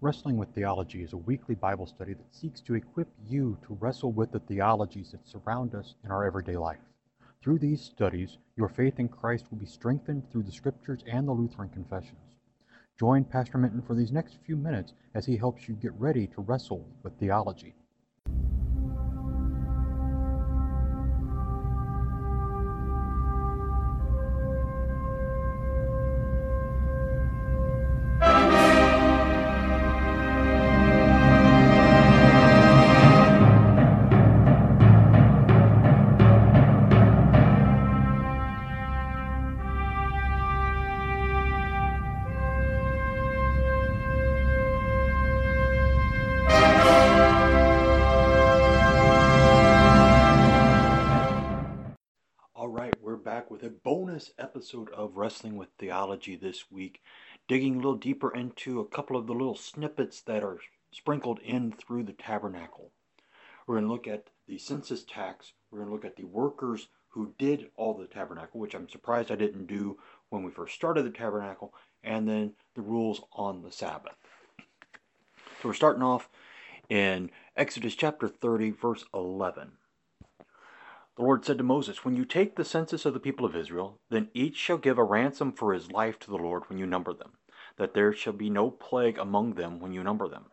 Wrestling with Theology is a weekly Bible study that seeks to equip you to wrestle with the theologies that surround us in our everyday life. Through these studies, your faith in Christ will be strengthened through the Scriptures and the Lutheran confessions. Join Pastor Minton for these next few minutes as he helps you get ready to wrestle with theology. Episode of Wrestling with Theology this week, digging a little deeper into a couple of the little snippets that are sprinkled in through the tabernacle. We're going to look at the census tax, we're going to look at the workers who did all the tabernacle, which I'm surprised I didn't do when we first started the tabernacle, and then the rules on the Sabbath. So we're starting off in Exodus chapter 30, verse 11. The Lord said to Moses, When you take the census of the people of Israel, then each shall give a ransom for his life to the Lord when you number them, that there shall be no plague among them when you number them.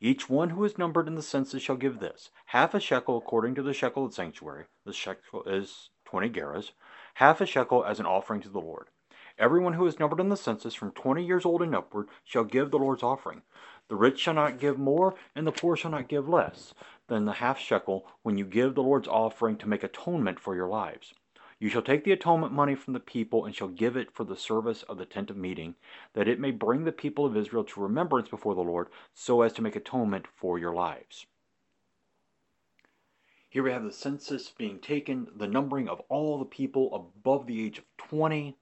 Each one who is numbered in the census shall give this half a shekel according to the shekel of the sanctuary, the shekel is twenty gerahs, half a shekel as an offering to the Lord. Everyone who is numbered in the census from twenty years old and upward shall give the Lord's offering. The rich shall not give more, and the poor shall not give less than the half shekel when you give the Lord's offering to make atonement for your lives. You shall take the atonement money from the people and shall give it for the service of the tent of meeting, that it may bring the people of Israel to remembrance before the Lord, so as to make atonement for your lives. Here we have the census being taken, the numbering of all the people above the age of 20,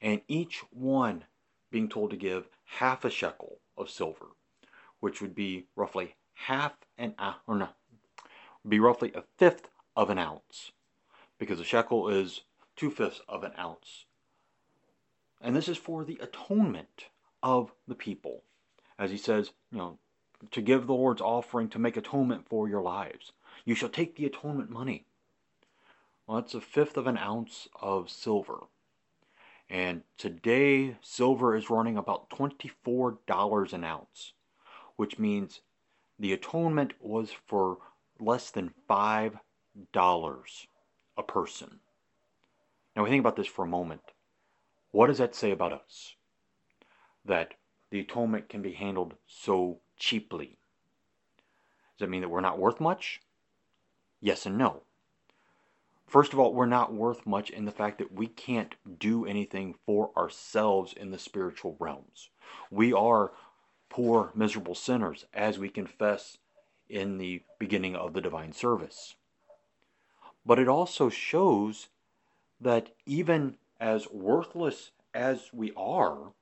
and each one being told to give half a shekel of silver, which would be roughly half an ounce, or no, be roughly a fifth of an ounce, because a shekel is two fifths of an ounce. And this is for the atonement of the people. As he says, you know, to give the Lord's offering to make atonement for your lives. You shall take the atonement money. Well, that's a fifth of an ounce of silver. And today, silver is running about $24 an ounce, which means the atonement was for less than $5 a person. Now, we think about this for a moment. What does that say about us? That the atonement can be handled so cheaply. Does that mean that we're not worth much? Yes and no. First of all, we're not worth much in the fact that we can't do anything for ourselves in the spiritual realms. We are poor, miserable sinners, as we confess in the beginning of the divine service. But it also shows that even as worthless as we are,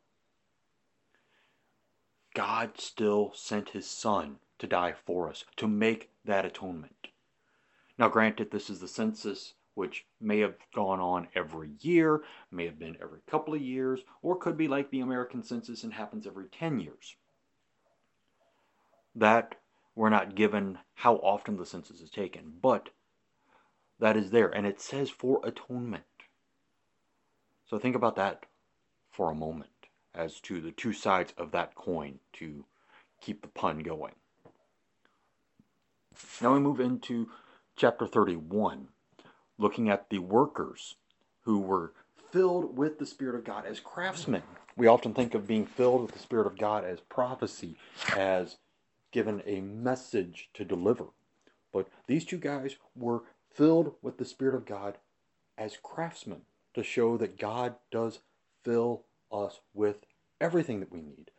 God still sent his Son to die for us, to make that atonement. Now, granted, this is the census, which may have gone on every year, may have been every couple of years, or could be like the American census and happens every 10 years that we're not given how often the census is taken, but that is there, and it says for atonement. So think about that for a moment as to the two sides of that coin to keep the pun going. Now we move into chapter 31, looking at the workers who were filled with the Spirit of God as craftsmen. We often think of being filled with the Spirit of God as prophecy, as given a message to deliver. But these two guys were filled with the Spirit of God as craftsmen to show that God does fill us with everything that we need.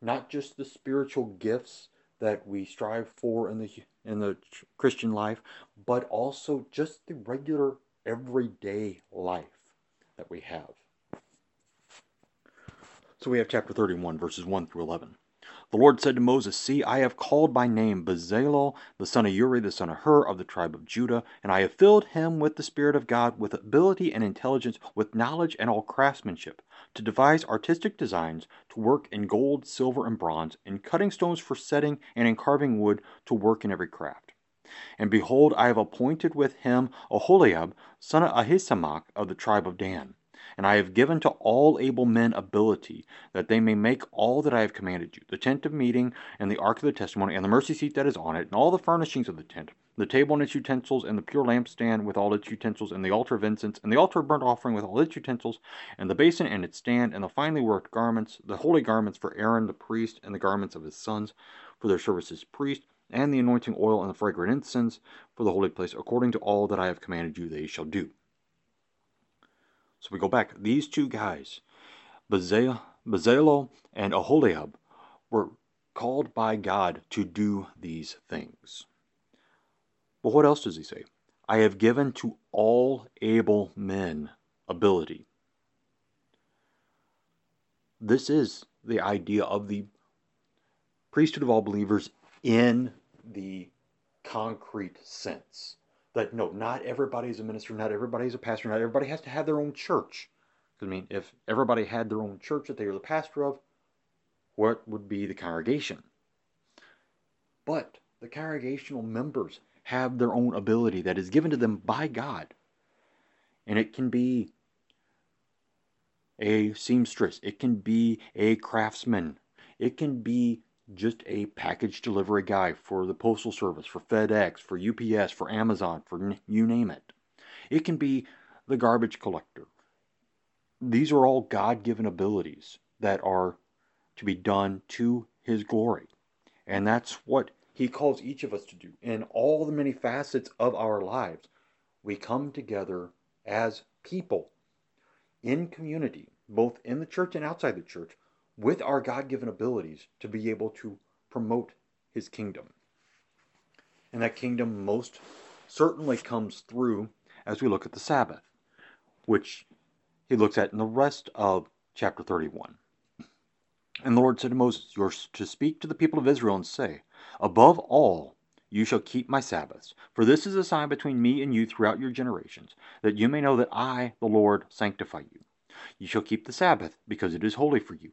Not just the spiritual gifts that we strive for in the in the Christian life, but also just the regular everyday life that we have. So we have chapter 31 verses 1 through 11. The Lord said to Moses, See, I have called by name Bezalel, the son of Uri, the son of Hur, of the tribe of Judah, and I have filled him with the Spirit of God, with ability and intelligence, with knowledge and all craftsmanship, to devise artistic designs, to work in gold, silver, and bronze, in cutting stones for setting, and in carving wood, to work in every craft. And behold, I have appointed with him Aholiab, son of Ahisamach of the tribe of Dan. And I have given to all able men ability, that they may make all that I have commanded you the tent of meeting, and the ark of the testimony, and the mercy seat that is on it, and all the furnishings of the tent, the table and its utensils, and the pure lampstand with all its utensils, and the altar of incense, and the altar of burnt offering with all its utensils, and the basin and its stand, and the finely worked garments, the holy garments for Aaron the priest, and the garments of his sons for their service as priest, and the anointing oil and the fragrant incense for the holy place, according to all that I have commanded you, they shall do. So we go back. These two guys, Bezalel and Aholiab, were called by God to do these things. But what else does he say? I have given to all able men ability. This is the idea of the priesthood of all believers in the concrete sense that no, not everybody's a minister, not everybody's a pastor, not everybody has to have their own church. I mean, if everybody had their own church that they were the pastor of, what would be the congregation? But the congregational members have their own ability that is given to them by God. And it can be a seamstress, it can be a craftsman, it can be just a package delivery guy for the Postal Service, for FedEx, for UPS, for Amazon, for you name it. It can be the garbage collector. These are all God given abilities that are to be done to His glory. And that's what He calls each of us to do. In all the many facets of our lives, we come together as people in community, both in the church and outside the church, with our God given abilities to be able to promote His kingdom. And that kingdom most certainly comes through as we look at the Sabbath, which he looks at in the rest of chapter 31. And the Lord said to Moses, You are to speak to the people of Israel and say, Above all, you shall keep my Sabbaths, for this is a sign between me and you throughout your generations, that you may know that I, the Lord, sanctify you. You shall keep the Sabbath, because it is holy for you.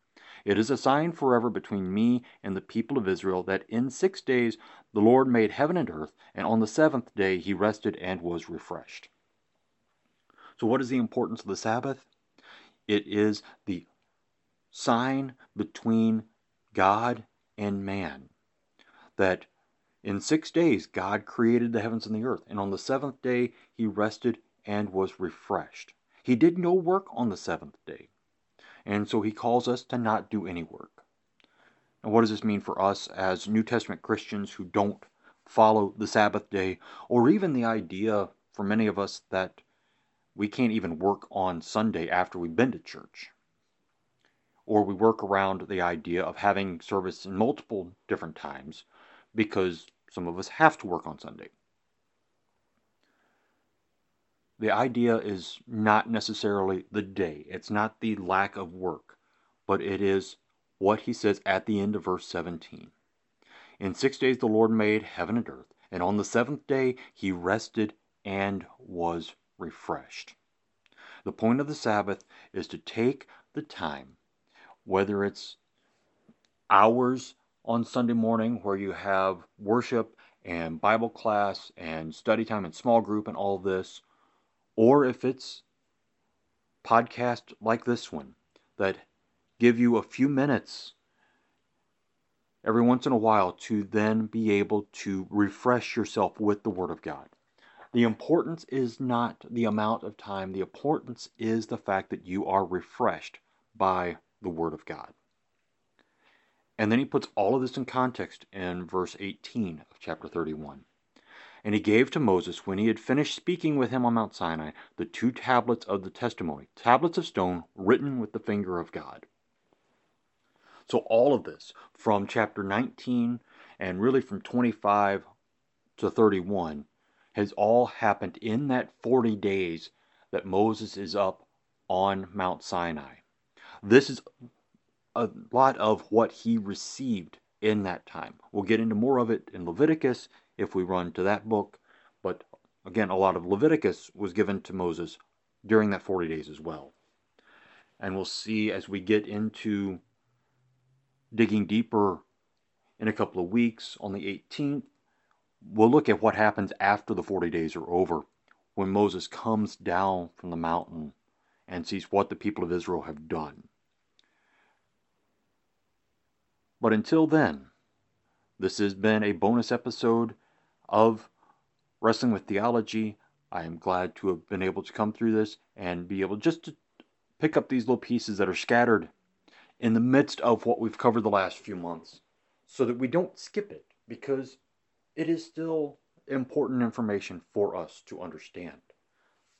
It is a sign forever between me and the people of Israel that in six days the Lord made heaven and earth, and on the seventh day he rested and was refreshed. So, what is the importance of the Sabbath? It is the sign between God and man that in six days God created the heavens and the earth, and on the seventh day he rested and was refreshed. He did no work on the seventh day. And so he calls us to not do any work. And what does this mean for us as New Testament Christians who don't follow the Sabbath day, or even the idea for many of us that we can't even work on Sunday after we've been to church? Or we work around the idea of having service in multiple different times because some of us have to work on Sunday. The idea is not necessarily the day, it's not the lack of work, but it is what he says at the end of verse 17. In six days the Lord made heaven and earth, and on the seventh day he rested and was refreshed. The point of the Sabbath is to take the time, whether it's hours on Sunday morning where you have worship and Bible class and study time and small group and all this, or if it's podcast like this one that give you a few minutes every once in a while to then be able to refresh yourself with the Word of God. The importance is not the amount of time, the importance is the fact that you are refreshed by the Word of God. And then he puts all of this in context in verse 18 of chapter 31. And he gave to Moses, when he had finished speaking with him on Mount Sinai, the two tablets of the testimony, tablets of stone written with the finger of God. So, all of this from chapter 19 and really from 25 to 31 has all happened in that 40 days that Moses is up on Mount Sinai. This is a lot of what he received in that time. We'll get into more of it in Leviticus if we run to that book, but again, a lot of Leviticus was given to Moses during that 40 days as well. And we'll see as we get into digging deeper in a couple of weeks on the 18th, we'll look at what happens after the 40 days are over when Moses comes down from the mountain and sees what the people of Israel have done. But until then, this has been a bonus episode of Wrestling with Theology. I am glad to have been able to come through this and be able just to pick up these little pieces that are scattered in the midst of what we've covered the last few months so that we don't skip it because it is still important information for us to understand.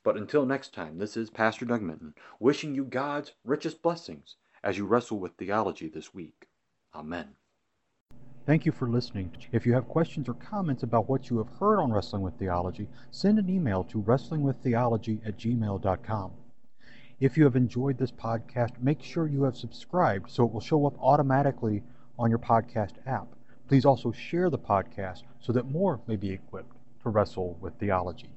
But until next time, this is Pastor Doug Minton wishing you God's richest blessings as you wrestle with theology this week. Amen. Thank you for listening. If you have questions or comments about what you have heard on Wrestling with Theology, send an email to wrestlingwiththeology at gmail.com. If you have enjoyed this podcast, make sure you have subscribed so it will show up automatically on your podcast app. Please also share the podcast so that more may be equipped to wrestle with theology.